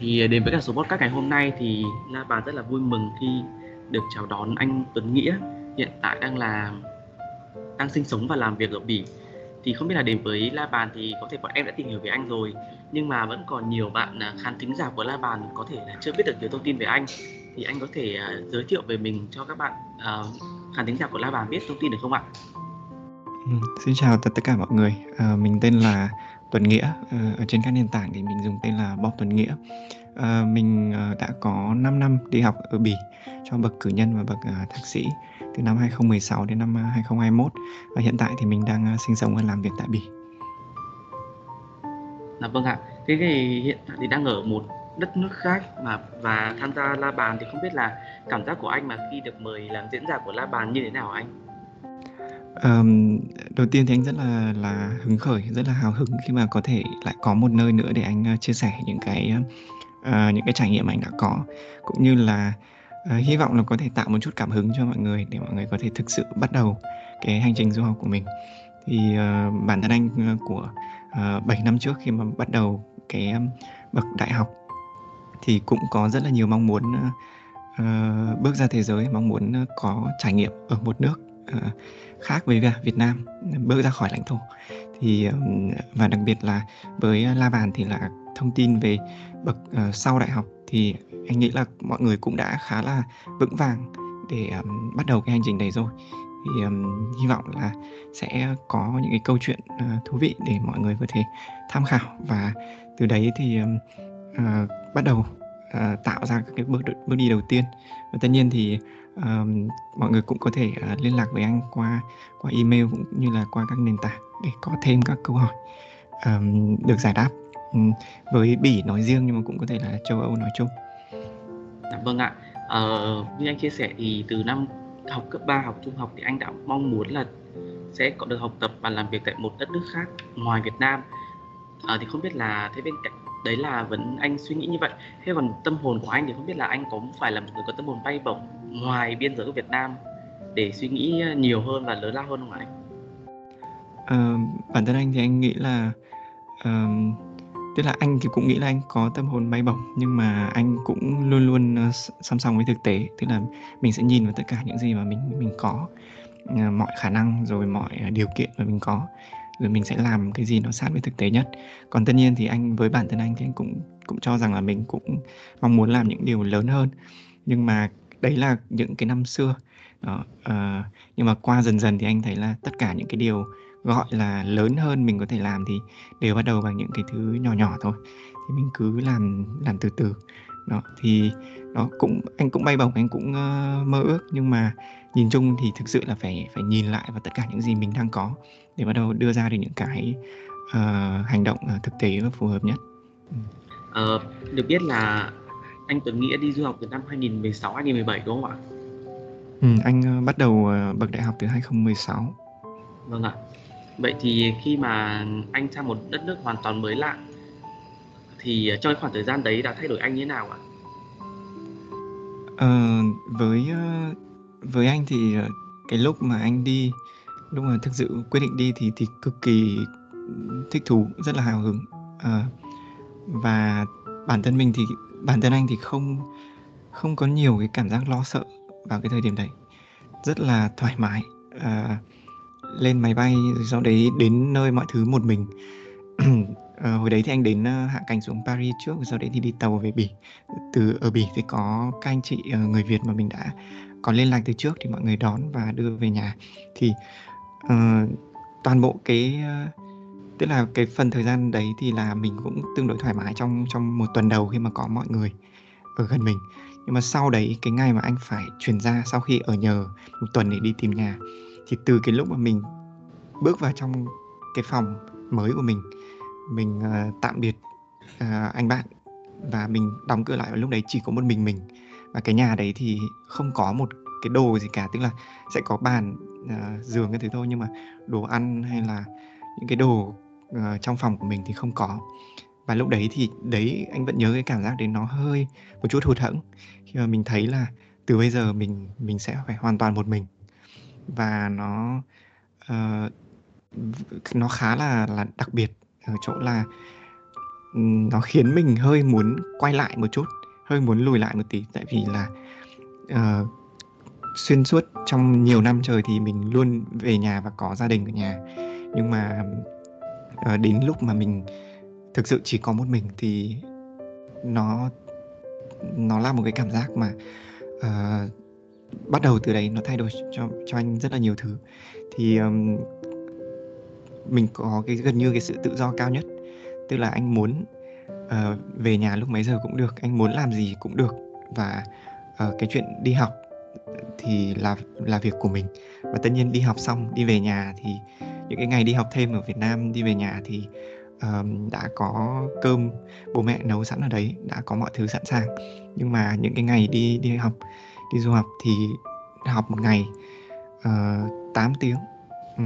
Thì đến với cả số podcast ngày hôm nay thì La Bàn rất là vui mừng khi được chào đón anh Tuấn Nghĩa hiện tại đang là đang sinh sống và làm việc ở Bỉ thì không biết là đến với La Bàn thì có thể bọn em đã tìm hiểu về anh rồi nhưng mà vẫn còn nhiều bạn à, khán thính giả của La Bàn có thể là chưa biết được nhiều thông tin về anh thì anh có thể à, giới thiệu về mình cho các bạn à, khán thính giả của La Bàn biết thông tin được không ạ? Ừ, xin chào tất tất cả mọi người. À, mình tên là Tuấn Nghĩa. À, ở trên các nền tảng thì mình dùng tên là Bob Tuấn Nghĩa. À, mình à, đã có 5 năm đi học ở Bỉ cho bậc cử nhân và bậc à, thạc sĩ từ năm 2016 đến năm 2021 và hiện tại thì mình đang sinh sống và làm việc tại Bỉ. Dạ vâng ạ. Thế thì hiện tại thì đang ở một đất nước khác mà và tham gia La Bàn thì không biết là cảm giác của anh mà khi được mời làm diễn giả của La Bàn như thế nào anh? Ờm, đầu tiên thì anh rất là là hứng khởi, rất là hào hứng khi mà có thể lại có một nơi nữa để anh, chia sẻ những cái, À, những cái trải nghiệm anh đã có, cũng như là, uh, hy vọng là có thể tạo một chút cảm hứng cho mọi người để mọi người có thể thực sự bắt đầu cái hành trình du học của mình. Thì, uh, bản thân anh, của, uh, 7 năm trước khi mà bắt đầu cái, bậc đại học thì cũng có rất là nhiều mong muốn, uh, bước ra thế giới, mong muốn, có trải nghiệm ở một nước, uh, khác với Việt Nam, bước ra khỏi lãnh thổ. Thì, và đặc biệt là với La Bàn thì là thông tin về bậc, uh, sau đại học thì anh nghĩ là mọi người cũng đã khá là vững vàng để, um, bắt đầu cái hành trình này rồi. Thì, um, hy vọng là sẽ có những cái câu chuyện, uh, thú vị để mọi người có thể tham khảo và từ đấy thì, um, uh, bắt đầu, uh, tạo ra các cái bước bước đi đầu tiên. Và tất nhiên thì, um, mọi người cũng có thể, uh, liên lạc với anh qua qua email cũng như là qua các nền tảng để có thêm các câu hỏi, um, được giải đáp, với Bỉ nói riêng nhưng mà cũng có thể là châu Âu nói chung. Dạ vâng ạ. Ờ, như anh chia sẻ thì từ năm học cấp 3, học trung học thì anh đã mong muốn là sẽ có được học tập và làm việc tại một đất nước khác ngoài Việt Nam. Ờ, thì không biết là thế bên cạnh đấy là vẫn anh suy nghĩ như vậy. Thế còn tâm hồn của anh thì không biết là anh có phải là một người có tâm hồn bay bổng ngoài biên giới của Việt Nam để suy nghĩ nhiều hơn và lớn lao hơn không ạ anh? Ờ, bản thân anh thì anh nghĩ là, ờm, tức là anh thì cũng nghĩ là anh có tâm hồn bay bổng, nhưng mà anh cũng luôn luôn, ờ, song song với thực tế. Tức là mình sẽ nhìn vào tất cả những gì mà mình mình có, ờ, mọi khả năng rồi mọi, ờ, điều kiện mà mình có, rồi mình sẽ làm cái gì nó sát với thực tế nhất. Còn tất nhiên thì anh với bản thân anh thì anh cũng cũng cho rằng là mình cũng mong muốn làm những điều lớn hơn, nhưng mà đấy là những cái năm xưa. Đó, uh, nhưng mà qua dần dần thì anh thấy là tất cả những cái điều, gọi là, lớn hơn mình có thể làm thì đều bắt đầu bằng những cái thứ nhỏ nhỏ thôi, thì mình cứ làm làm từ từ. Đó, thì đó cũng anh cũng bay bổng, anh cũng, ơ, mơ ước, nhưng mà nhìn chung thì thực sự là phải phải nhìn lại vào tất cả những gì mình đang có để bắt đầu đưa ra được những cái, ờ, hành động, ờ, thực tế và phù hợp nhất. Ờ, được biết là anh Tuấn Nghĩa đi du học từ năm 2016, 2017, đúng không ạ? Ừm, anh, ơ, bắt đầu, ờ, bậc đại học từ 2016. Vâng ạ. Vậy thì khi mà anh sang một đất nước hoàn toàn mới lạ thì trong khoảng thời gian đấy đã thay đổi anh như thế nào ạ? à, với, ờ, với anh thì, ờ, cái lúc mà anh đi, lúc mà thực sự quyết định đi thì thì cực kỳ, thích thú, rất là hào hứng. à, và bản thân mình thì bản thân anh thì không không có nhiều cái cảm giác lo sợ vào cái thời điểm đấy, rất là thoải mái. à, lên máy bay rồi sau đấy đến nơi mọi thứ một mình. Ờ, hồi đấy thì anh đến, ờ, hạ cánh xuống Paris trước, rồi sau đấy thì đi tàu về Bỉ. Từ ở Bỉ thì có các anh chị, ờ, người Việt mà mình đã có liên lạc từ trước thì mọi người đón và đưa về nhà. Thì, uh, toàn bộ cái, uh, tức là cái phần thời gian đấy thì là mình cũng tương đối thoải mái trong trong một tuần đầu khi mà có mọi người ở gần mình. Nhưng mà sau đấy, cái ngày mà anh phải chuyển ra sau khi ở nhờ một tuần để đi tìm nhà, thì từ cái lúc mà mình bước vào trong cái phòng mới của mình, mình, uh, tạm biệt, uh, anh bạn và mình đóng cửa lại và lúc đấy chỉ có một mình mình. Và cái nhà đấy thì không có một cái đồ gì cả, tức là sẽ có bàn, uh, giường cái thứ thôi, nhưng mà đồ ăn hay là những cái đồ, uh, trong phòng của mình thì không có. Và lúc đấy thì đấy, anh vẫn nhớ cái cảm giác đấy nó hơi một chút hụt hẫng, khi mà mình thấy là từ bây giờ mình mình sẽ phải hoàn toàn một mình. Và nó, uh, nó khá là là đặc biệt ở chỗ là nó khiến mình hơi muốn quay lại một chút, hơi muốn lùi lại một tí. Tại vì là uh, xuyên suốt trong nhiều năm trời thì mình luôn về nhà và có gia đình ở nhà. Nhưng mà uh, đến lúc mà mình thực sự chỉ có một mình thì nó nó là một cái cảm giác mà uh, bắt đầu từ đấy nó thay đổi cho cho anh rất là nhiều thứ. Thì um, mình có cái gần như cái sự tự do cao nhất. Tức là anh muốn uh, về nhà lúc mấy giờ cũng được anh muốn làm gì cũng được. Và uh, cái chuyện đi học thì là là việc của mình. Và tất nhiên đi học xong đi về nhà thì những cái ngày đi học thêm ở Việt Nam đi về nhà thì um, đã có cơm bố mẹ nấu sẵn ở đấy đã có mọi thứ sẵn sàng. Nhưng mà những cái ngày đi đi học đi du học thì học một ngày ờ, uh, 8 tiếng. Ừ.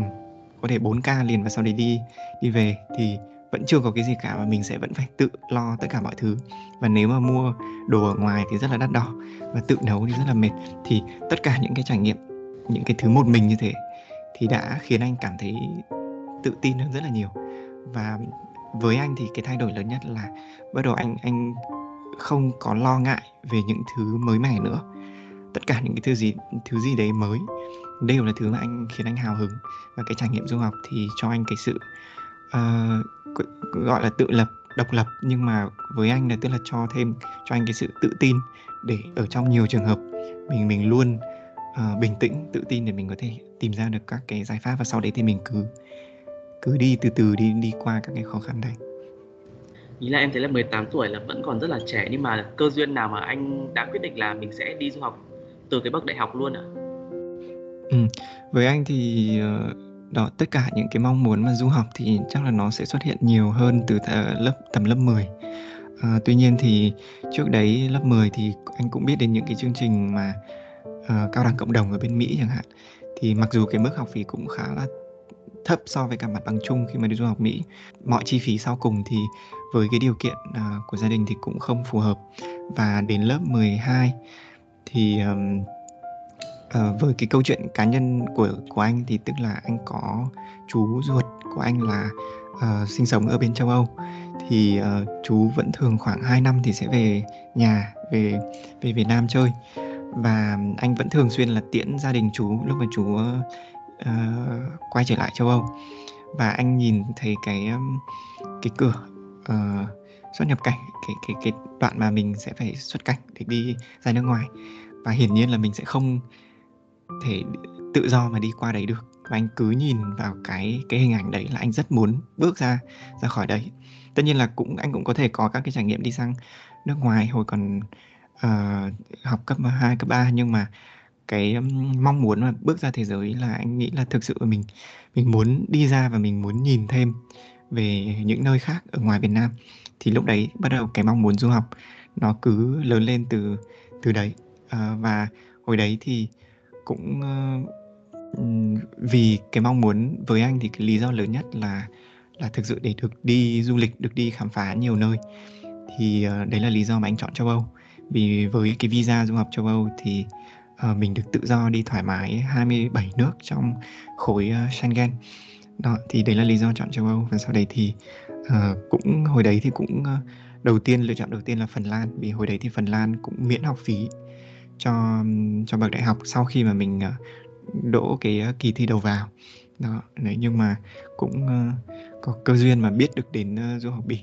có thể 4 ca liền và sau đấy đi đi về thì vẫn chưa có cái gì cả và mình sẽ vẫn phải tự lo tất cả mọi thứ. Và nếu mà mua đồ ở ngoài thì rất là đắt đỏ và tự nấu thì rất là mệt. Thì tất cả những cái trải nghiệm những cái thứ một mình như thế thì đã khiến anh cảm thấy tự tin hơn rất là nhiều. Và với anh thì cái thay đổi lớn nhất là bắt đầu anh anh không có lo ngại về những thứ mới mẻ nữa tất cả những cái thứ gì thứ gì đấy mới đều là thứ mà anh khiến anh hào hứng. Và cái trải nghiệm du học thì cho anh cái sự uh, gọi là tự lập độc lập nhưng mà với anh là tức là cho thêm cho anh cái sự tự tin để ở trong nhiều trường hợp mình mình luôn uh, bình tĩnh tự tin để mình có thể tìm ra được các cái giải pháp và sau đấy thì mình cứ cứ đi từ từ đi đi qua các cái khó khăn đấy. Ý là em thấy là 18 tuổi là vẫn còn rất là trẻ nhưng mà cơ duyên nào mà anh đã quyết định là mình sẽ đi du học từ cái bậc đại học luôn ạ? Ừ, với anh thì ờ, đó tất cả những cái mong muốn mà du học thì chắc là nó sẽ xuất hiện nhiều hơn từ th- lớp tầm lớp 10. À, ờ, tuy nhiên thì trước đấy lớp 10 thì anh cũng biết đến những cái chương trình mà uh, cao đẳng cộng đồng ở bên Mỹ chẳng hạn. Thì mặc dù cái mức học phí cũng khá là thấp so với cả mặt bằng chung khi mà đi du học Mỹ, mọi chi phí sau cùng thì với cái điều kiện uh, của gia đình thì cũng không phù hợp. Và đến lớp 12 thì um, uh, với cái câu chuyện cá nhân của của anh thì tức là anh có chú ruột của anh là uh, sinh sống ở bên châu Âu. Thì uh, chú vẫn thường khoảng 2 năm thì sẽ về nhà về về Việt Nam chơi. Và anh vẫn thường xuyên là tiễn gia đình chú lúc mà chú uh, quay trở lại châu Âu. Và anh nhìn thấy cái cái cửa uh, xuất nhập cảnh cái cái cái đoạn mà mình sẽ phải xuất cảnh để đi ra nước ngoài. Và hiển nhiên là mình sẽ không thể tự do mà đi qua đấy được. Và anh cứ nhìn vào cái cái hình ảnh đấy là anh rất muốn bước ra ra khỏi đấy. Tất nhiên là cũng anh cũng có thể có các cái trải nghiệm đi sang nước ngoài hồi còn uh, học cấp 2, cấp 3 nhưng mà cái mong muốn mà bước ra thế giới là anh nghĩ là thực sự mình mình muốn đi ra và mình muốn nhìn thêm về những nơi khác ở ngoài Việt Nam thì lúc đấy bắt đầu cái mong muốn du học nó cứ lớn lên từ từ đấy. À, và hồi đấy thì cũng uh, vì cái mong muốn với anh thì cái lý do lớn nhất là là thực sự để được đi du lịch được đi khám phá nhiều nơi. Thì uh, đấy là lý do mà anh chọn châu Âu. Vì với cái visa du học châu Âu thì uh, mình được tự do đi thoải mái 27 nước trong khối uh, Schengen. Đó thì đấy là lý do chọn châu Âu. Và sau đấy thì Ờ, cũng hồi đấy thì cũng ờ, đầu tiên lựa chọn đầu tiên là Phần Lan vì hồi đấy thì Phần Lan cũng miễn học phí cho cho bậc đại học sau khi mà mình ờ, đỗ cái kỳ thi đầu vào. Đó đấy nhưng mà cũng uh, có cơ duyên mà biết được đến uh, du học bỉ.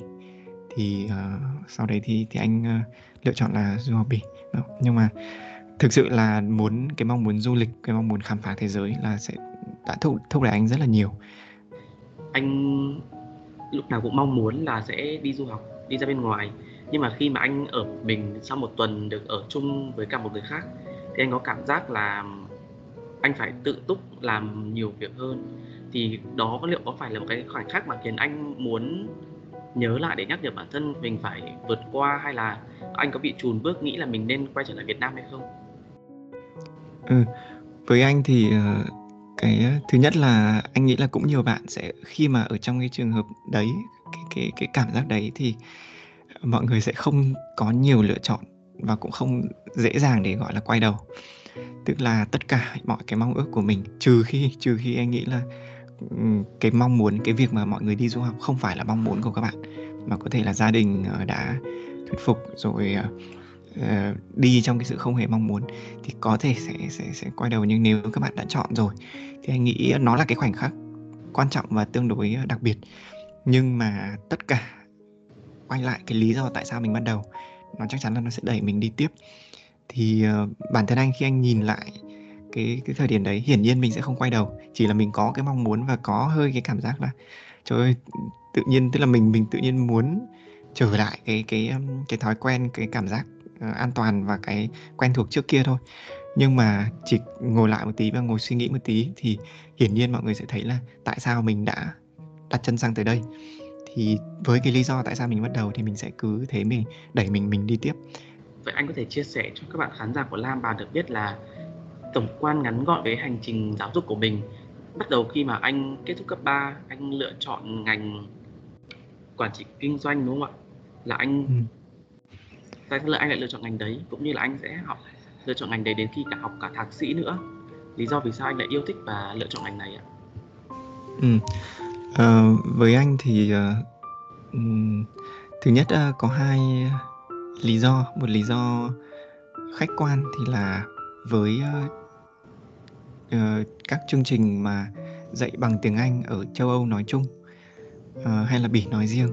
Thì uh, sau đấy thì thì anh uh, lựa chọn là du học bỉ. Đó. nhưng mà thực sự là muốn cái mong muốn du lịch cái mong muốn khám phá thế giới là sẽ đã thúc thúc đẩy anh rất là nhiều. Anh lúc nào cũng mong muốn là sẽ đi du học đi ra bên ngoài nhưng mà khi mà anh ở mình sau một tuần được ở chung với cả một người khác thì anh có cảm giác là anh phải tự túc làm nhiều việc hơn thì đó liệu có phải là một cái khoảnh khắc mà khiến anh muốn nhớ lại để nhắc nhở bản thân mình phải vượt qua hay là anh có bị chùn bước nghĩ là mình nên quay trở lại Việt Nam hay không? Ừ, với anh thì uh, cái ờ, thứ nhất là anh nghĩ là cũng nhiều bạn sẽ, khi mà ở trong cái trường hợp đấy, cái cái cái cảm giác đấy thì mọi người sẽ không có nhiều lựa chọn và cũng không dễ dàng để, gọi là, quay đầu. Tức là tất cả mọi cái mong ước của mình, trừ khi trừ khi anh nghĩ là cái mong muốn, cái việc mà mọi người đi du học không phải là mong muốn của các bạn, mà có thể là gia đình ờ, đã thuyết phục rồi ờ, uh, đi trong cái sự không hề mong muốn thì có thể sẽ sẽ sẽ quay đầu nhưng nếu các bạn đã chọn rồi thì anh nghĩ nó là cái khoảnh khắc quan trọng và tương đối ờ, đặc biệt. Nhưng mà tất cả quay lại cái lý do tại sao mình bắt đầu nó chắc chắn là nó sẽ đẩy mình đi tiếp. Thì uh, bản thân anh khi anh nhìn lại cái cái thời điểm đấy hiển nhiên mình sẽ không quay đầu chỉ là mình có cái mong muốn và có hơi cái cảm giác là trời ơi tự nhiên tức là mình mình tự nhiên muốn trở lại cái cái cái thói quen cái cảm giác an toàn và cái quen thuộc trước kia thôi. Nhưng mà chỉ ngồi lại một tí và ngồi suy nghĩ một tí thì hiển nhiên mọi người sẽ thấy là tại sao mình đã đặt chân sang tới đây. Thì với cái lý do tại sao mình bắt đầu thì mình sẽ cứ thế mình đẩy mình mình đi tiếp. Vậy anh có thể chia sẻ cho các bạn khán giả của Lam Bà được biết là tổng quan ngắn gọn về hành trình giáo dục của mình bắt đầu khi mà anh kết thúc cấp 3 anh lựa chọn ngành quản trị kinh doanh đúng không ạ? Là anh ừ tại sao anh lại lựa chọn ngành đấy cũng như là anh sẽ học lựa chọn ngành đấy đến khi cả học cả thạc sĩ nữa. Lý do vì sao anh lại yêu thích và lựa chọn ngành này ạ? Ừ. à, với anh thì uh, thứ nhất uh, có hai lý do. Một lý do khách quan thì là với uh, uh, các chương trình mà dạy bằng tiếng Anh ở châu Âu nói chung uh, hay là Bỉ nói riêng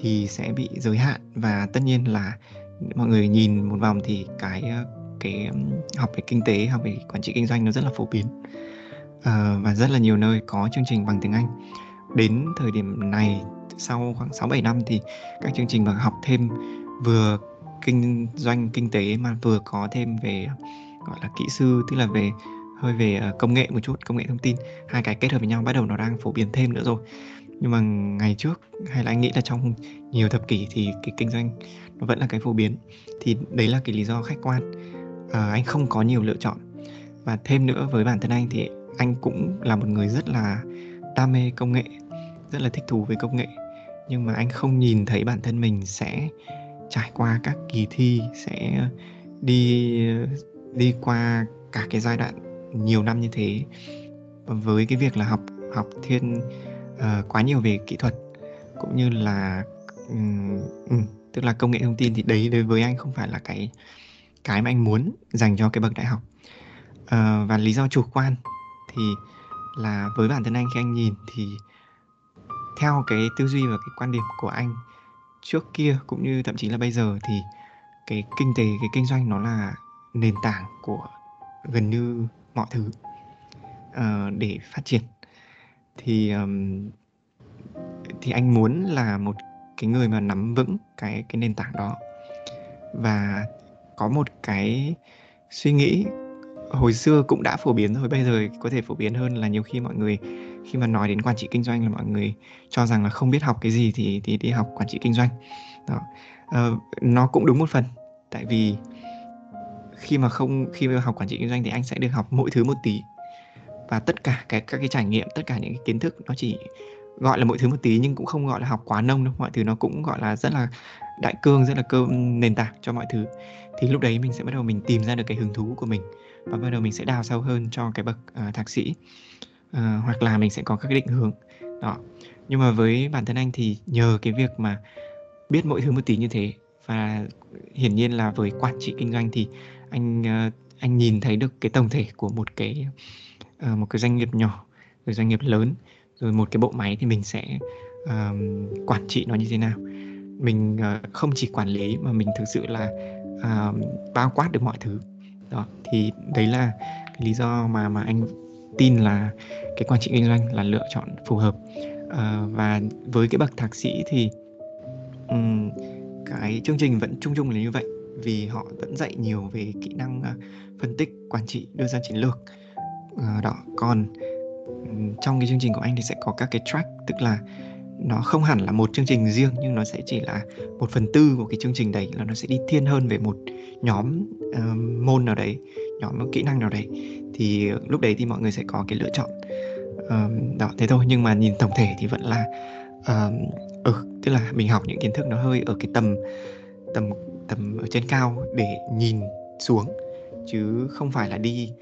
thì sẽ bị giới hạn. Và tất nhiên là mọi người nhìn một vòng thì cái ờ, cái học về kinh tế học về quản trị kinh doanh nó rất là phổ biến. Uh, và rất là nhiều nơi có chương trình bằng tiếng Anh. Đến thời điểm này sau khoảng 6 7 năm thì các chương trình mà học thêm vừa kinh doanh kinh tế mà vừa có thêm về gọi là kỹ sư tức là về hơi về ờ, công nghệ một chút công nghệ thông tin hai cái kết hợp với nhau bắt đầu nó đang phổ biến thêm nữa rồi nhưng mà ngày trước hay là anh nghĩ là trong nhiều thập kỷ thì cái kinh doanh nó vẫn là cái phổ biến. Thì đấy là cái lý do khách quan. À, anh không có nhiều lựa chọn. Và thêm nữa với bản thân anh thì anh cũng là một người rất là đam mê công nghệ rất là thích thú với công nghệ. Nhưng mà anh không nhìn thấy bản thân mình sẽ trải qua các kỳ thi sẽ đi đi qua cả cái giai đoạn nhiều năm như thế. Với cái việc là học học thiên uh, quá nhiều về kỹ thuật cũng như là um, um, tức là công nghệ thông tin thì đấy đối với anh không phải là cái cái mà anh muốn dành cho cái bậc đại học. Uh, và lý do chủ quan thì là với bản thân anh khi anh nhìn thì theo cái tư duy và cái quan điểm của anh trước kia cũng như thậm chí là bây giờ thì cái kinh tế cái kinh doanh nó là nền tảng của gần như mọi thứ uh, để phát triển thì um, thì anh muốn là một cái người mà nắm vững cái cái nền tảng đó. Và có một cái suy nghĩ hồi xưa cũng đã phổ biến rồi bây giờ có thể phổ biến hơn là nhiều khi mọi người khi mà nói đến quản trị kinh doanh là mọi người cho rằng là không biết học cái gì thì thì đi học quản trị kinh doanh. Đó. Uh, nó cũng đúng một phần tại vì khi mà không khi mà học quản trị kinh doanh thì anh sẽ được học mỗi thứ một tí và tất cả cái các cái trải nghiệm tất cả những cái kiến thức nó chỉ gọi là mỗi thứ một tí nhưng cũng không gọi là học quá nông đâu. Mọi thứ nó cũng gọi là rất là đại cương rất là cơ nền tảng cho mọi thứ. Thì lúc đấy mình sẽ bắt đầu mình tìm ra được cái hứng thú của mình và bắt đầu mình sẽ đào sâu hơn cho cái bậc uh, thạc sĩ uh, hoặc là mình sẽ có các cái định hướng. Đó. Nhưng mà với bản thân anh thì nhờ cái việc mà biết mỗi thứ một tí như thế và hiển nhiên là với quản trị kinh doanh thì anh uh, anh nhìn thấy được cái tổng thể của một cái À, một cái doanh nghiệp nhỏ rồi doanh nghiệp lớn rồi một cái bộ máy thì mình sẽ uh, quản trị nó như thế nào. Mình uh, không chỉ quản lý mà mình thực sự là uh, bao quát được mọi thứ. Đó thì đấy là cái lý do mà mà anh tin là cái quản trị kinh doanh là lựa chọn phù hợp. Uh, và với cái bậc thạc sĩ thì um, cái chương trình vẫn chung chung là như vậy vì họ vẫn dạy nhiều về kỹ năng uh, phân tích quản trị đưa ra chiến lược uh, đó còn trong cái chương trình của anh thì sẽ có các cái track tức là nó không hẳn là một chương trình riêng nhưng nó sẽ chỉ là một phần tư của cái chương trình đấy là nó sẽ đi thiên hơn về một nhóm uh, môn nào đấy nhóm kỹ năng nào đấy. Thì lúc đấy thì mọi người sẽ có cái lựa chọn. Uh, đó thế thôi nhưng mà nhìn tổng thể thì vẫn là uh, ừ tức là mình học những kiến thức nó hơi ở cái tầm tầm tầm ở trên cao để nhìn xuống chứ không phải là đi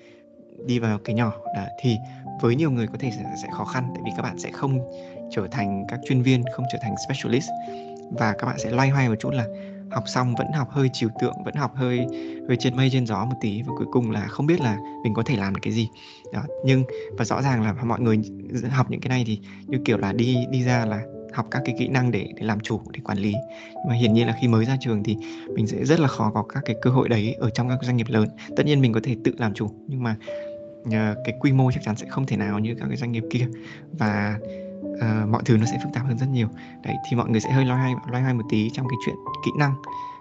đi vào cái nhỏ. Đó thì với nhiều người có thể sẽ, sẽ khó khăn tại vì các bạn sẽ không trở thành các chuyên viên không trở thành specialist. Và các bạn sẽ loay hoay một chút là học xong vẫn học hơi trừu tượng vẫn học hơi hơi trên mây trên gió một tí và cuối cùng là không biết là mình có thể làm được cái gì. Đó nhưng và rõ ràng là mọi người học những cái này thì như kiểu là đi đi ra là học các cái kỹ năng để để làm chủ để quản lý. Nhưng mà hiển nhiên là khi mới ra trường thì mình sẽ rất là khó có các cái cơ hội đấy ở trong các doanh nghiệp lớn. Tất nhiên mình có thể tự làm chủ nhưng mà nhờ cái quy mô chắc chắn sẽ không thể nào như các cái doanh nghiệp kia. Và uh, mọi thứ nó sẽ phức tạp hơn rất nhiều. Đấy thì mọi người sẽ hơi loay hoay loay hoay một tí trong cái chuyện kỹ năng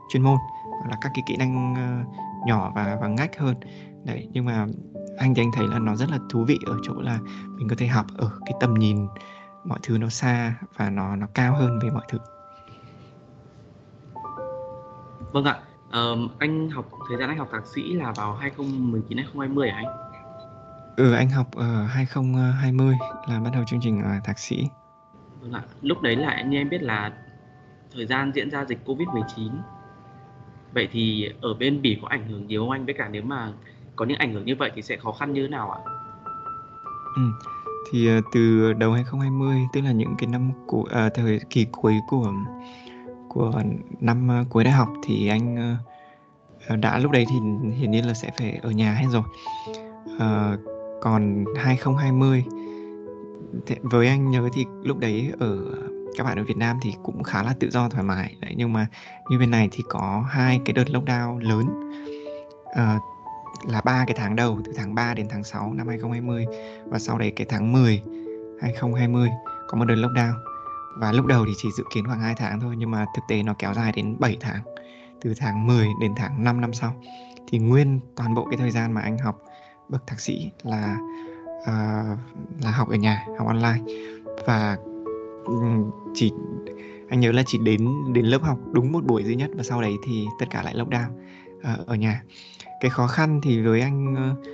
chuyên môn hoặc là các cái kỹ năng uh, nhỏ và và ngách hơn. Đấy nhưng mà anh thì anh thấy là nó rất là thú vị ở chỗ là mình có thể học ở cái tầm nhìn mọi thứ nó xa và nó nó cao hơn về mọi thứ. Vâng ạ. Um, anh học thời gian anh học thạc sĩ là vào 2019 2020 hả anh? Ừ anh học ở uh, 2020 là bắt đầu chương trình uh, thạc sĩ. Vâng ạ. Lúc đấy là như em biết là thời gian diễn ra dịch covid 19 vậy thì ở bên bỉ có ảnh hưởng nhiều không anh? Với cả nếu mà có những ảnh hưởng như vậy thì sẽ khó khăn như thế nào ạ? Ừ thì ờ, từ đầu 2020 tức là những cái năm của à, thời kỳ cuối của của năm ờ, cuối đại học thì anh ờ, đã lúc đấy thì hiển nhiên là sẽ phải ở nhà hết rồi. À, còn 2020 thì với anh nhớ thì lúc đấy ở các bạn ở Việt Nam thì cũng khá là tự do thoải mái. Đấy nhưng mà như bên này thì có hai cái đợt lockdown lớn. À, là ba cái tháng đầu từ tháng 3 đến tháng 6 năm 2020 và sau đấy cái tháng 10 2020 có một đợt lockdown. Và lúc đầu thì chỉ dự kiến khoảng 2 tháng thôi nhưng mà thực tế nó kéo dài đến 7 tháng từ tháng 10 đến tháng 5 năm sau. Thì nguyên toàn bộ cái thời gian mà anh học bậc thạc sĩ là uh, là học ở nhà học online. Và chỉ anh nhớ là chỉ đến đến lớp học đúng một buổi duy nhất và sau đấy thì tất cả lại lockdown uh, ở nhà cái khó khăn thì với anh ờ,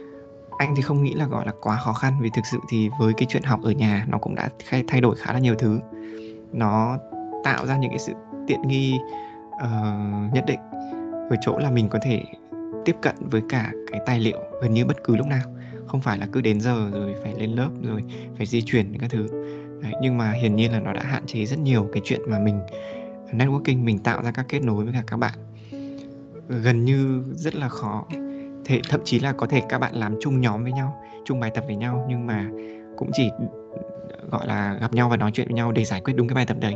anh thì không nghĩ là gọi là quá khó khăn vì thực sự thì với cái chuyện học ở nhà nó cũng đã thay đổi khá là nhiều thứ. Nó tạo ra những cái sự tiện nghi uh, nhất định ở chỗ là mình có thể tiếp cận với cả cái tài liệu gần như bất cứ lúc nào. Không phải là cứ đến giờ rồi phải lên lớp rồi phải di chuyển các thứ. Đấy, nhưng mà hiển nhiên là nó đã hạn chế rất nhiều cái chuyện mà mình networking mình tạo ra các kết nối với cả các bạn gần như rất là khó. Thể thậm chí là có thể các bạn làm chung nhóm với nhau chung bài tập với nhau nhưng mà cũng chỉ ừ, gọi là gặp nhau và nói chuyện với nhau để giải quyết đúng cái bài tập đấy.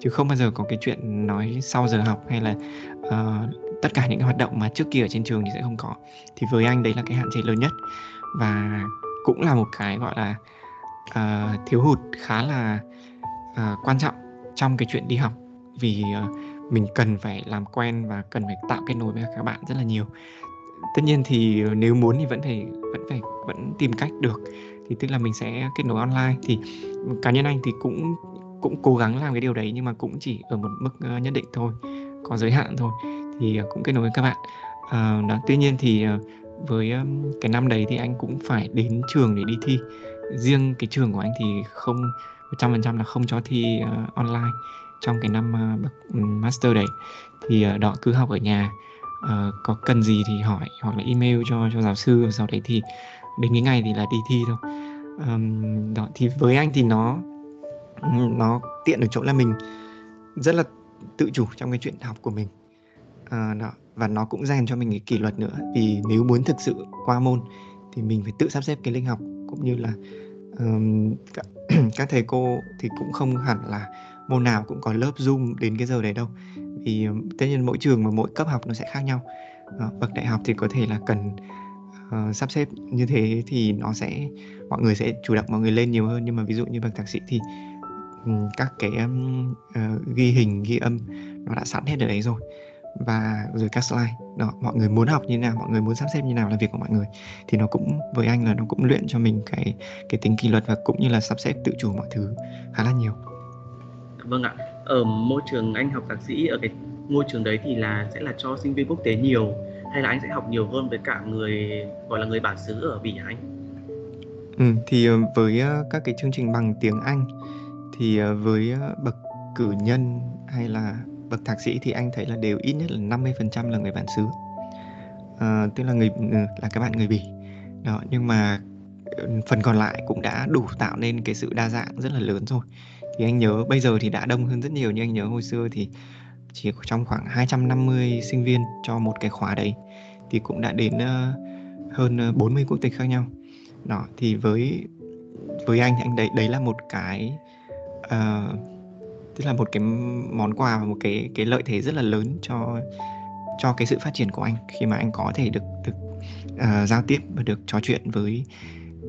Chứ không bao giờ có cái chuyện nói sau giờ học hay là uh, tất cả những cái hoạt động mà trước kia ở trên trường thì sẽ không có. Thì với anh đấy là cái hạn chế lớn nhất. Và cũng là một cái gọi là uh, thiếu hụt khá là uh, quan trọng trong cái chuyện đi học. Vì uh, mình cần phải làm quen và cần phải tạo kết nối với các bạn rất là nhiều. Tất nhiên thì nếu muốn thì vẫn phải vẫn phải vẫn tìm cách được. Thì tức là mình sẽ kết nối online. Thì cá nhân anh thì cũng cũng cố gắng làm cái điều đấy nhưng mà cũng chỉ ở một mức ờ, nhất định thôi có giới hạn thôi. Thì ờ, cũng kết nối với các bạn. À, đó tuy nhiên thì với cái năm đấy thì anh cũng phải đến trường để đi thi. Riêng cái trường của anh thì không 100% là không cho thi uh, online trong cái năm uh, master đấy thì ờ, uh, đó cứ học ở nhà. Uh, có cần gì thì hỏi hoặc là email cho cho giáo sư sau đấy thì đến cái ngày thì là đi thi thôi. Um, đó thì với anh thì nó nó tiện ở chỗ là mình rất là tự chủ trong cái chuyện học của mình. Uh, đó và nó cũng rèn cho mình cái kỷ luật nữa. Vì nếu muốn thực sự qua môn thì mình phải tự sắp xếp cái lịch học cũng như là um, các, các thầy cô thì cũng không hẳn là môn nào cũng có lớp zoom đến cái giờ đấy đâu. Vì tất nhiên mỗi trường và mỗi cấp học nó sẽ khác nhau. À, bậc đại học thì có thể là cần uh, sắp xếp như thế thì nó sẽ mọi người sẽ chủ động mọi người lên nhiều hơn. Nhưng mà ví dụ như bậc thạc sĩ thì um, các cái um, uh, ghi hình ghi âm nó đã sẵn hết ở đấy rồi. Và rồi các slide đó mọi người muốn học như nào mọi người muốn sắp xếp như nào là việc của mọi người. Thì nó cũng với anh là nó cũng luyện cho mình cái cái tính kỷ luật và cũng như là sắp xếp tự chủ mọi thứ khá là nhiều. Vâng ạ. Ở môi trường anh học thạc sĩ ở cái ngôi trường đấy thì là sẽ là cho sinh viên quốc tế nhiều hay là anh sẽ học nhiều hơn với cả người gọi là người bản xứ ở Bỉ anh? Ừ, thì ờ, với ờ, các cái chương trình bằng tiếng Anh thì ờ, với bậc cử nhân hay là bậc thạc sĩ thì anh thấy là đều ít nhất là 50% là người bản xứ. À, tức là người ừ, là các bạn người Bỉ. Đó, nhưng mà ừ, phần còn lại cũng đã đủ tạo nên cái sự đa dạng rất là lớn rồi thì anh nhớ bây giờ thì đã đông hơn rất nhiều nhưng anh nhớ hồi xưa thì chỉ trong khoảng 250 sinh viên cho một cái khóa đấy. Thì cũng đã đến uh, hơn 40 quốc tịch khác nhau. Đó thì với với anh thì anh đấy đấy là một cái uh, tức là một cái món quà và một cái cái lợi thế rất là lớn cho cho cái sự phát triển của anh khi mà anh có thể được được uh, giao tiếp và được trò chuyện với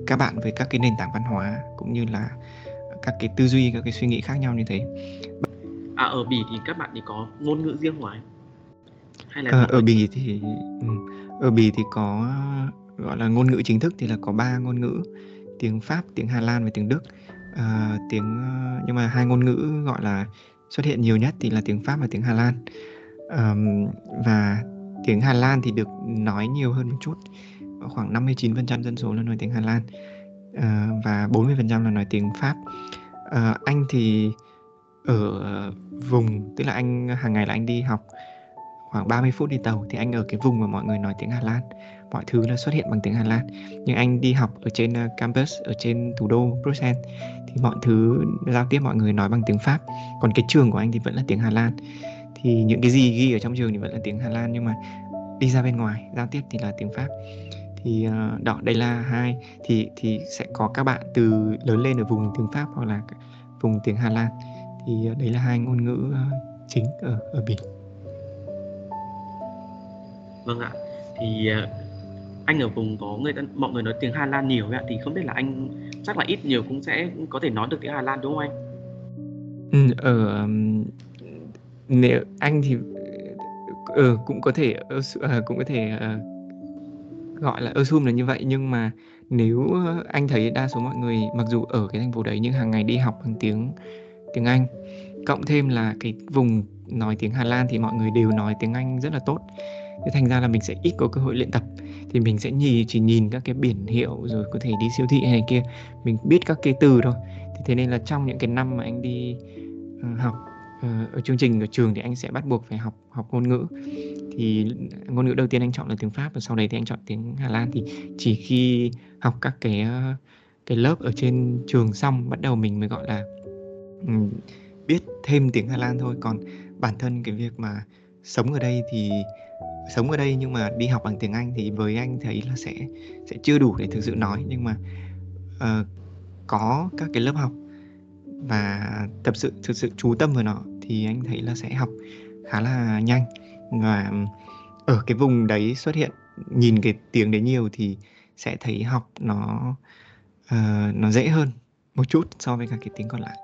các bạn với các cái nền tảng văn hóa cũng như là các cái tư duy các cái suy nghĩ khác nhau như thế? À ở bỉ thì các bạn thì có ngôn ngữ riêng anh? Hay là ờ, ở bỉ thì ừ, ở bỉ thì có gọi là ngôn ngữ chính thức thì là có ba ngôn ngữ tiếng pháp tiếng hà lan và tiếng đức. À, tiếng nhưng mà hai ngôn ngữ gọi là xuất hiện nhiều nhất thì là tiếng pháp và tiếng hà lan. À, và tiếng hà lan thì được nói nhiều hơn một chút khoảng 59% dân số là nói tiếng Hà Lan uh, và 40% là nói tiếng Pháp. Uh, anh thì ở vùng tức là anh hàng ngày là anh đi học khoảng 30 phút đi tàu thì anh ở cái vùng mà mọi người nói tiếng Hà Lan. Mọi thứ là xuất hiện bằng tiếng Hà Lan. Nhưng anh đi học ở trên ờ, campus ở trên thủ đô Bruxelles thì mọi thứ giao tiếp mọi người nói bằng tiếng Pháp. Còn cái trường của anh thì vẫn là tiếng Hà Lan. Thì những cái gì ghi ở trong trường thì vẫn là tiếng Hà Lan nhưng mà đi ra bên ngoài giao tiếp thì là tiếng Pháp thì uh, đó đây là hai thì thì sẽ có các bạn từ lớn lên ở vùng tiếng Pháp hoặc là vùng tiếng Hà Lan thì uh, đấy là hai ngôn ngữ uh, chính ở ở Bỉ. Vâng ạ. Thì anh ở vùng có người mọi người nói tiếng Hà Lan nhiều ạ thì không biết là anh chắc là ít nhiều cũng sẽ có thể nói được tiếng Hà Lan đúng không anh? Ừ, ở nếu anh thì ừ, cũng có thể cũng có thể uh, gọi là assume là như vậy. Nhưng mà nếu anh thấy đa số mọi người, mặc dù ở cái thành phố đấy nhưng hàng ngày đi học bằng tiếng tiếng Anh, cộng thêm là cái vùng nói tiếng Hà Lan thì mọi người đều nói tiếng Anh rất là tốt. Thế thành ra là mình sẽ ít có cơ hội luyện tập. Thì mình sẽ nhìn chỉ nhìn các cái biển hiệu rồi có thể đi siêu thị hay này kia. Mình biết các cái từ thôi. Thì thế nên là trong những cái năm mà anh đi ờ, học Ờ, ở chương trình ở trường thì anh sẽ bắt buộc phải học học ngôn ngữ. Thì ngôn ngữ đầu tiên anh chọn là tiếng Pháp và sau đấy thì anh chọn tiếng Hà Lan. Thì chỉ khi học các cái ờ, cái lớp ở trên trường xong bắt đầu mình mới gọi là um, biết thêm tiếng Hà Lan thôi. Còn bản thân cái việc mà sống ở đây thì sống ở đây nhưng mà đi học bằng tiếng Anh thì với anh thấy là sẽ sẽ chưa đủ để thực sự nói. Nhưng mà uh, có các cái lớp học và tập sự thực sự chú tâm vào nó thì anh thấy là sẽ học khá là nhanh và ở cái vùng đấy xuất hiện nhìn cái tiếng đấy nhiều thì sẽ thấy học nó uh, nó dễ hơn một chút so với các cái tiếng còn lại.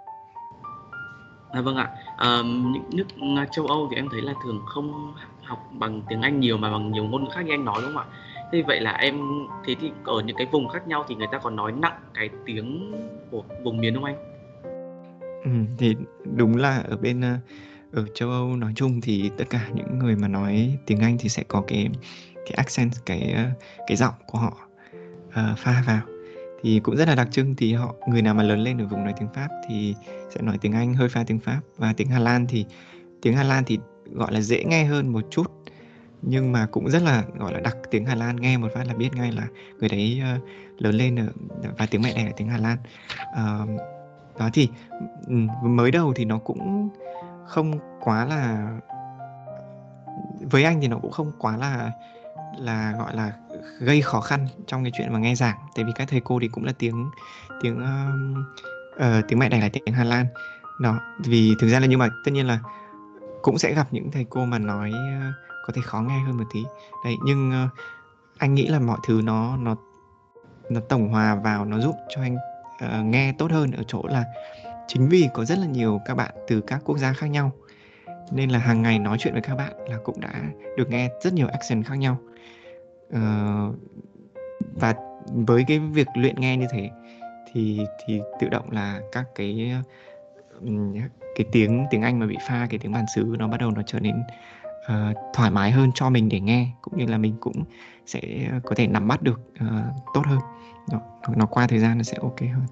À, vâng ạ. À, những nước ờ, châu Âu thì em thấy là thường không học bằng tiếng Anh nhiều mà bằng nhiều ngôn ngữ khác như anh nói đúng không ạ? Thế vậy là em thế thì ở những cái vùng khác nhau thì người ta còn nói nặng cái tiếng của vùng miền không anh? Ừ, thì đúng là ở bên ờ, ở châu Âu nói chung thì tất cả những người mà nói tiếng Anh thì sẽ có cái cái accent cái ờ, cái giọng của họ uh, pha vào. Thì cũng rất là đặc trưng thì họ người nào mà lớn lên ở vùng nói tiếng Pháp thì sẽ nói tiếng Anh hơi pha tiếng Pháp. Và tiếng Hà Lan thì tiếng Hà Lan thì gọi là dễ nghe hơn một chút nhưng mà cũng rất là gọi là đặc tiếng Hà Lan nghe một phát là biết ngay là người đấy uh, lớn lên ở, và tiếng mẹ đẻ là tiếng Hà Lan. Uh, đó thì mới đầu thì nó cũng không quá là với anh thì nó cũng không quá là là gọi là gây khó khăn trong cái chuyện mà nghe giảng. Tại vì các thầy cô thì cũng là tiếng tiếng uh, uh, tiếng mẹ đẻ là tiếng Hà Lan. Đó vì thực ra là nhưng mà tất nhiên là cũng sẽ gặp những thầy cô mà nói uh, có thể khó nghe hơn một tí. Đấy nhưng uh, anh nghĩ là mọi thứ nó nó nó tổng hòa vào nó giúp cho anh uh, nghe tốt hơn ở chỗ là chính vì có rất là nhiều các bạn từ các quốc gia khác nhau nên là hàng ngày nói chuyện với các bạn là cũng đã được nghe rất nhiều accent khác nhau. Uh, và với cái việc luyện nghe như thế thì thì tự động là các cái cái tiếng tiếng Anh mà bị pha cái tiếng bản xứ nó bắt đầu nó trở nên uh, thoải mái hơn cho mình để nghe cũng như là mình cũng sẽ có thể nắm bắt được uh, tốt hơn nó, nó qua thời gian nó sẽ ok hơn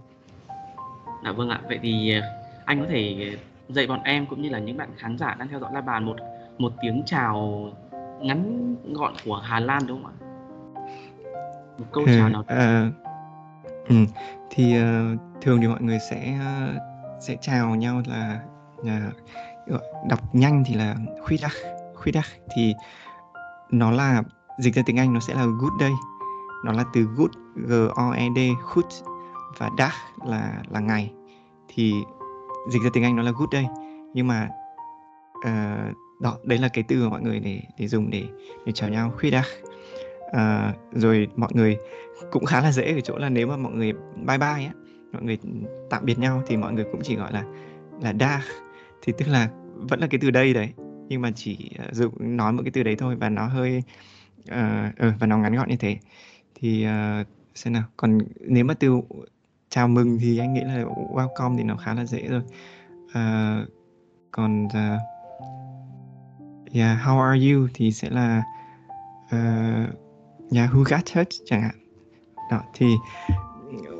À, vâng ạ, vậy thì ờ, anh có thể dạy bọn em cũng như là những bạn khán giả đang theo dõi la bàn một một tiếng chào ngắn gọn của Hà Lan đúng không ạ? Một câu chào nào uh, ừ. thì uh, thường thì mọi người sẽ uh, sẽ chào nhau là, là đọc nhanh thì là Goeiedag, Goeiedag thì nó là dịch ra tiếng Anh nó sẽ là good day. Nó là từ good G O E D good và dag là là ngày. Thì dịch ra tiếng Anh nó là good day. Nhưng mà uh, đó đấy là cái từ mà mọi người để để dùng để để chào nhau Goeiedag. Uh, ờ, rồi mọi người cũng khá là dễ ở chỗ là nếu mà mọi người bye bye á mọi người tạm biệt nhau thì mọi người cũng chỉ gọi là là da thì tức là vẫn là cái từ đây đấy nhưng mà chỉ ờ, uh, dùng nói một cái từ đấy thôi và nó hơi uh, uh, và nó ngắn gọn như thế. Thì uh, xem nào còn nếu mà từ chào mừng thì anh nghĩ là welcome thì nó khá là dễ rồi. Uh, còn uh, yeah how are you thì sẽ là uh, yeah who got hurt chẳng hạn. Đó thì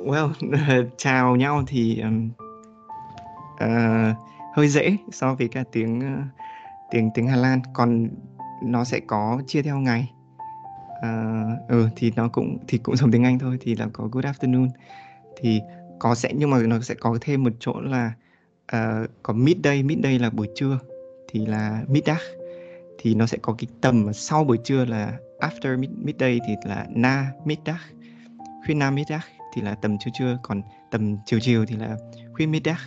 well chào nhau thì um, uh, hơi dễ so với cả tiếng uh, tiếng tiếng Hà Lan còn nó sẽ có chia theo ngày. Uh, ừ thì nó cũng thì cũng giống tiếng Anh thôi thì là có good afternoon. Thì có sẽ nhưng mà nó sẽ có thêm một chỗ là uh, có midday midday là buổi trưa thì là middag. Thì nó sẽ có cái tầm sau buổi trưa là after mid, midday thì là na middag khuyên na middag thì là tầm trưa trưa còn tầm chiều chiều thì là khuyên middag.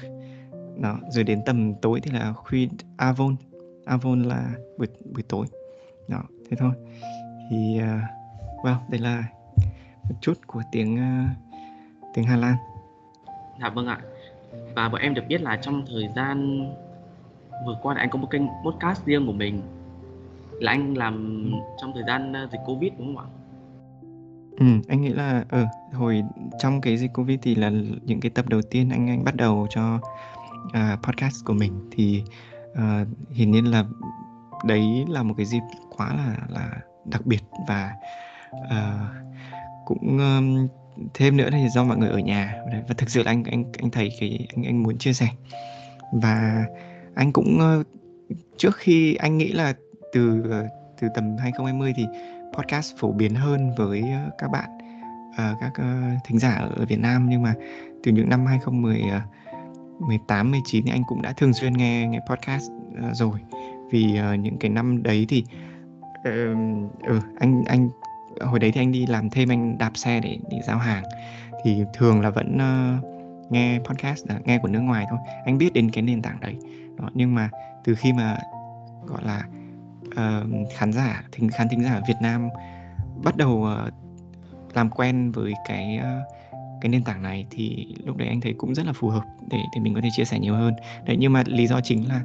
Đó rồi đến tầm tối thì là khuyên avon avon là buổi buổi tối. Đó thế thôi. Thì uh, well đây là một chút của tiếng uh, tiếng Hà Lan. Dạ vâng ạ. Và bọn em được biết là trong thời gian vừa qua là anh có một kênh podcast riêng của mình. Là anh làm trong thời gian ờ, dịch covid đúng không ạ? Ừ, anh nghĩ là ở ừ, hồi trong cái dịch Covid thì là những cái tập đầu tiên anh anh bắt đầu cho uh, podcast của mình. Thì uh, hiển nhiên là đấy là một cái dịp quá là là đặc biệt và uh, cũng um, thêm nữa thì do mọi người ở nhà. Và thực sự là anh anh anh thấy cái anh anh muốn chia sẻ. Và anh cũng uh, trước khi anh nghĩ là từ ờ, từ tầm 2020 thì podcast phổ biến hơn với uh, các bạn uh, các uh, thính giả ở Việt Nam. Nhưng mà từ những năm 2010 uh, 18 19 thì anh cũng đã thường xuyên nghe nghe podcast uh, rồi. Vì uh, những cái năm đấy thì uh, uh, anh anh hồi đấy thì anh đi làm thêm anh đạp xe để để giao hàng. Thì thường là vẫn uh, nghe podcast à, nghe của nước ngoài thôi. Anh biết đến cái nền tảng đấy. Đó nhưng mà từ khi mà gọi là uh, khán giả thính khán thính giả Việt Nam bắt đầu uh, làm quen với cái uh, cái nền tảng này thì lúc đấy anh thấy cũng rất là phù hợp để để mình có thể chia sẻ nhiều hơn. Đấy nhưng mà lý do chính là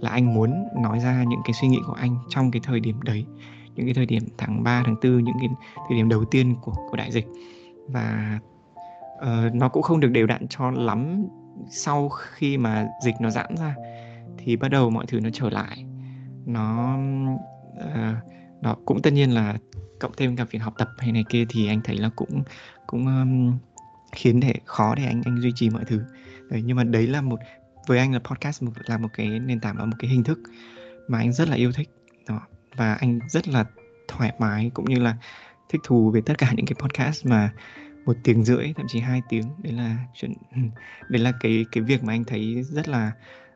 là anh muốn nói ra những cái suy nghĩ của anh trong cái thời điểm đấy những cái thời điểm tháng 3, tháng 4 những cái thời điểm đầu tiên của của đại dịch. Và uh, nó cũng không được đều đặn cho lắm sau khi mà dịch nó giãn ra thì bắt đầu mọi thứ nó trở lại. Nó uh, nó cũng tất nhiên là cộng thêm cả việc học tập hay này kia thì anh thấy là cũng cũng um, khiến để khó để anh anh duy trì mọi thứ. Đấy, nhưng mà đấy là một với anh là podcast một, là một cái nền tảng và một cái hình thức mà anh rất là yêu thích đó. Và anh rất là thoải mái cũng như là thích thú về tất cả những cái podcast mà một tiếng rưỡi thậm chí hai tiếng. Đấy là chuyện đấy là cái cái việc mà anh thấy rất là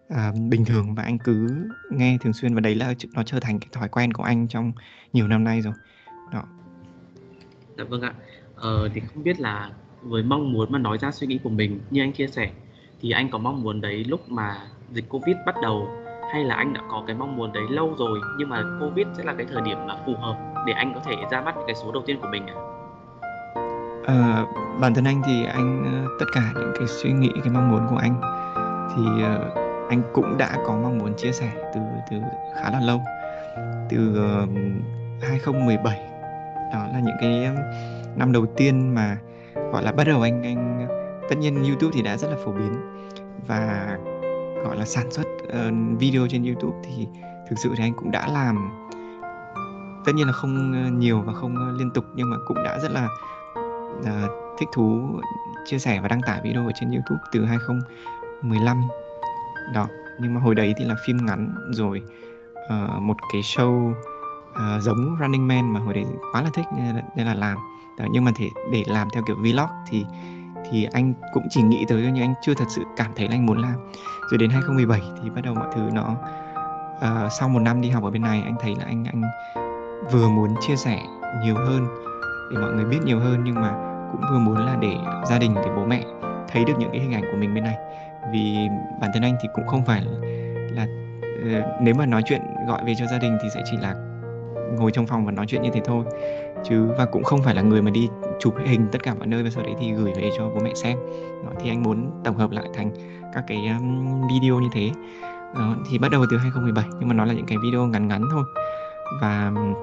à, bình thường và anh cứ nghe thường xuyên. Và đấy là nó trở thành cái thói quen của anh trong nhiều năm nay rồi đó. Dạ vâng ạ. Ờ, thì không biết là với mong muốn mà nói ra suy nghĩ của mình như anh chia sẻ thì anh có mong muốn đấy lúc mà dịch covid bắt đầu hay là anh đã có cái mong muốn đấy lâu rồi nhưng mà covid sẽ là cái thời điểm mà phù hợp để anh có thể ra mắt cái số đầu tiên của mình ạ? À, bản thân anh thì anh ờ, tất cả những cái suy nghĩ cái mong muốn của anh thì ờ, anh cũng đã có mong muốn chia sẻ từ từ khá là lâu. Từ uh, 2017 đó là những cái năm đầu tiên mà gọi là bắt đầu anh anh tất nhiên YouTube thì đã rất là phổ biến và gọi là sản xuất uh, video trên YouTube thì thực sự thì anh cũng đã làm tất nhiên là không ờ, nhiều và không ờ, liên tục nhưng mà cũng đã rất là uh, thích thú chia sẻ và đăng tải video ở trên YouTube từ 2015 đó nhưng mà hồi đấy thì là phim ngắn rồi uh, một cái show uh, giống Running Man mà hồi đấy quá là thích nên là, nên là làm đó, nhưng mà thì để làm theo kiểu vlog thì thì anh cũng chỉ nghĩ tới nhưng anh chưa thật sự cảm thấy là anh muốn làm. Rồi đến 2017 thì bắt đầu mọi thứ nó uh, sau một năm đi học ở bên này anh thấy là anh anh vừa muốn chia sẻ nhiều hơn để mọi người biết nhiều hơn nhưng mà cũng vừa muốn là để gia đình để bố mẹ thấy được những cái hình ảnh của mình bên này. Vì bản thân anh thì cũng không phải là uh, nếu mà nói chuyện gọi về cho gia đình thì sẽ chỉ là ngồi trong phòng và nói chuyện như thế thôi chứ và cũng không phải là người mà đi chụp hình tất cả mọi nơi và sau đấy thì gửi về cho bố mẹ xem. Đó, thì anh muốn tổng hợp lại thành các cái um, video như thế. Đó, thì bắt đầu từ 2017 nhưng mà nó là những cái video ngắn ngắn thôi. Và um,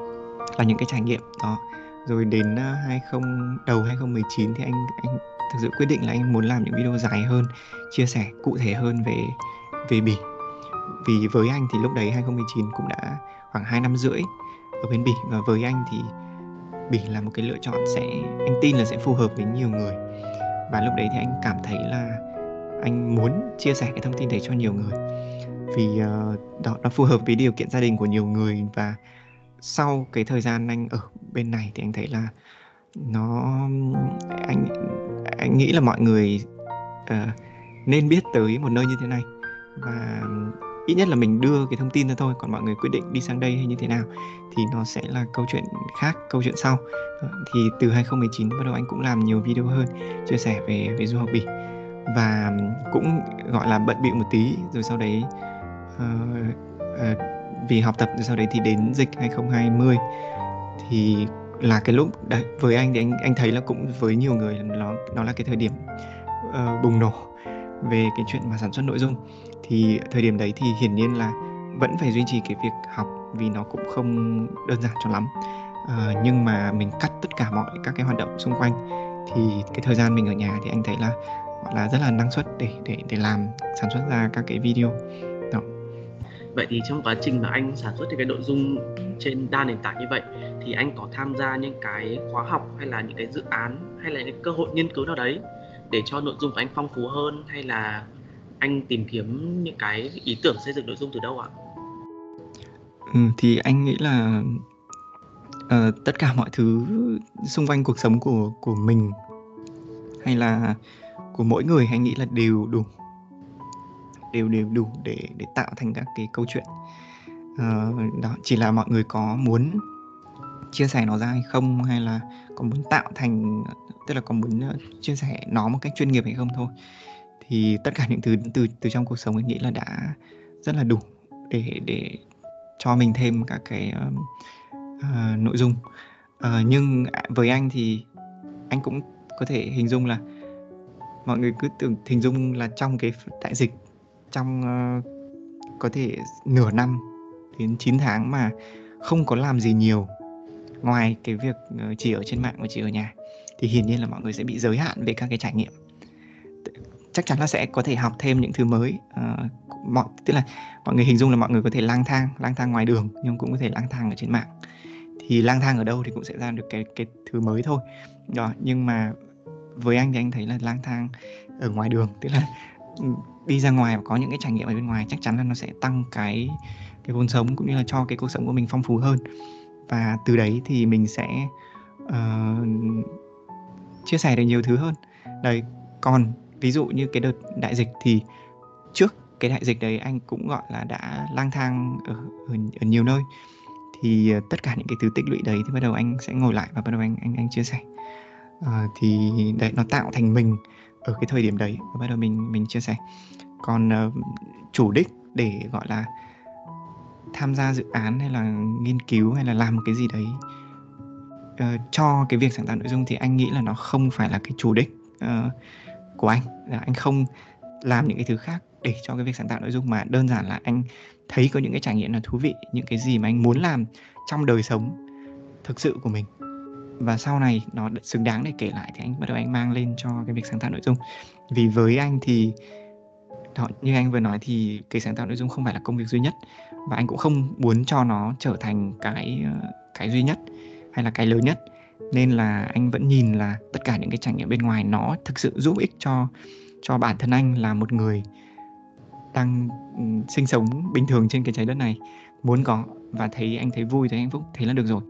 là những cái trải nghiệm. Đó rồi đến uh, 20 đầu 2019 thì anh anh thực sự quyết định là anh muốn làm những video dài hơn chia sẻ cụ thể hơn về về bỉ. Vì với anh thì lúc đấy 2019 cũng đã khoảng 2 năm rưỡi ở bên bỉ và với anh thì bỉ là một cái lựa chọn sẽ anh tin là sẽ phù hợp với nhiều người. Và lúc đấy thì anh cảm thấy là anh muốn chia sẻ cái thông tin đấy cho nhiều người. Vì uh, đó nó phù hợp với điều kiện gia đình của nhiều người. Và sau cái thời gian anh ở bên này thì anh thấy là nó anh anh nghĩ là mọi người uh, nên biết tới một nơi như thế này. Và ít nhất là mình đưa cái thông tin ra thôi còn mọi người quyết định đi sang đây hay như thế nào thì nó sẽ là câu chuyện khác câu chuyện sau. Ờ, thì từ 2019 bắt đầu anh cũng làm nhiều video hơn chia sẻ về về du học bỉ. Và cũng gọi là bận bịu một tí rồi sau đấy uh, uh, vì học tập rồi sau đấy thì đến dịch 2020 thì là cái lúc đấy, với anh thì anh anh thấy là cũng với nhiều người nó nó là cái thời điểm uh, bùng nổ về cái chuyện mà sản xuất nội dung thì thời điểm đấy thì hiển nhiên là vẫn phải duy trì cái việc học vì nó cũng không đơn giản cho lắm. À, nhưng mà mình cắt tất cả mọi các cái hoạt động xung quanh. Thì cái thời gian mình ở nhà thì anh thấy là gọi là rất là năng suất để để để làm sản xuất ra các cái video. Đó. vậy thì trong quá trình mà anh sản xuất cái nội dung trên đa nền tảng như vậy thì anh có tham gia những cái khóa học hay là những cái dự án hay là những cơ hội nghiên cứu nào đấy để cho nội dung của anh phong phú hơn hay là anh tìm kiếm những cái ý tưởng xây dựng nội dung từ đâu ạ? Ừ, thì anh nghĩ là uh, tất cả mọi thứ xung quanh cuộc sống của của mình hay là của mỗi người anh nghĩ là đều đủ đều đều đủ để để tạo thành các cái câu chuyện uh, đó chỉ là mọi người có muốn chia sẻ nó ra hay không hay là có muốn tạo thành tức là có muốn ờ, chia sẻ nó một cách chuyên nghiệp hay không thôi thì tất cả những thứ từ từ trong cuộc sống anh nghĩ là đã rất là đủ để để cho mình thêm các cái uh, uh, nội dung. Uh, nhưng với anh thì anh cũng có thể hình dung là mọi người cứ tưởng hình dung là trong cái đại dịch trong uh, có thể nửa năm đến 9 tháng mà không có làm gì nhiều ngoài cái việc chỉ ở trên mạng và chỉ ở nhà thì hiển nhiên là mọi người sẽ bị giới hạn về các cái trải nghiệm chắc chắn là sẽ có thể học thêm những thứ mới. Uh, mọi tức là mọi người hình dung là mọi người có thể lang thang lang thang ngoài đường nhưng cũng có thể lang thang ở trên mạng. Thì lang thang ở đâu thì cũng sẽ ra được cái cái thứ mới thôi. Đó nhưng mà với anh thì anh thấy là lang thang ở ngoài đường tức là ừ, đi ra ngoài và có những cái trải nghiệm ở bên ngoài chắc chắn là nó sẽ tăng cái cái vốn sống cũng như là cho cái cuộc sống của mình phong phú hơn. Và từ đấy thì mình sẽ uh, chia sẻ được nhiều thứ hơn. Đấy còn ví dụ như cái đợt đại dịch thì trước cái đại dịch đấy anh cũng gọi là đã lang thang ở, ở, ở nhiều nơi. Thì uh, tất cả những cái thứ tích lũy đấy thì bắt đầu anh sẽ ngồi lại và bắt đầu anh anh anh chia sẻ. Uh, thì đấy nó tạo thành mình ở cái thời điểm đấy và bắt đầu mình mình chia sẻ. Còn uh, chủ đích để gọi là tham gia dự án hay là nghiên cứu hay là làm một cái gì đấy uh, cho cái việc sáng tạo nội dung thì anh nghĩ là nó không phải là cái chủ đích. Uh, của anh là anh không làm những cái thứ khác để cho cái việc sáng tạo nội dung mà đơn giản là anh thấy có những cái trải nghiệm là thú vị những cái gì mà anh muốn làm trong đời sống thực sự của mình. Và sau này nó xứng đáng để kể lại thì anh bắt đầu anh mang lên cho cái việc sáng tạo nội dung. Vì với anh thì đó, như anh vừa nói thì cái sáng tạo nội dung không phải là công việc duy nhất và anh cũng không muốn cho nó trở thành cái ờ, cái duy nhất hay là cái lớn nhất nên là anh vẫn nhìn là tất cả những cái trải nghiệm bên ngoài nó thực sự giúp ích cho cho bản thân anh là một người đang ừ, sinh sống bình thường trên cái trái đất này. Muốn có và thấy anh thấy vui, thấy hạnh phúc, thế là được rồi.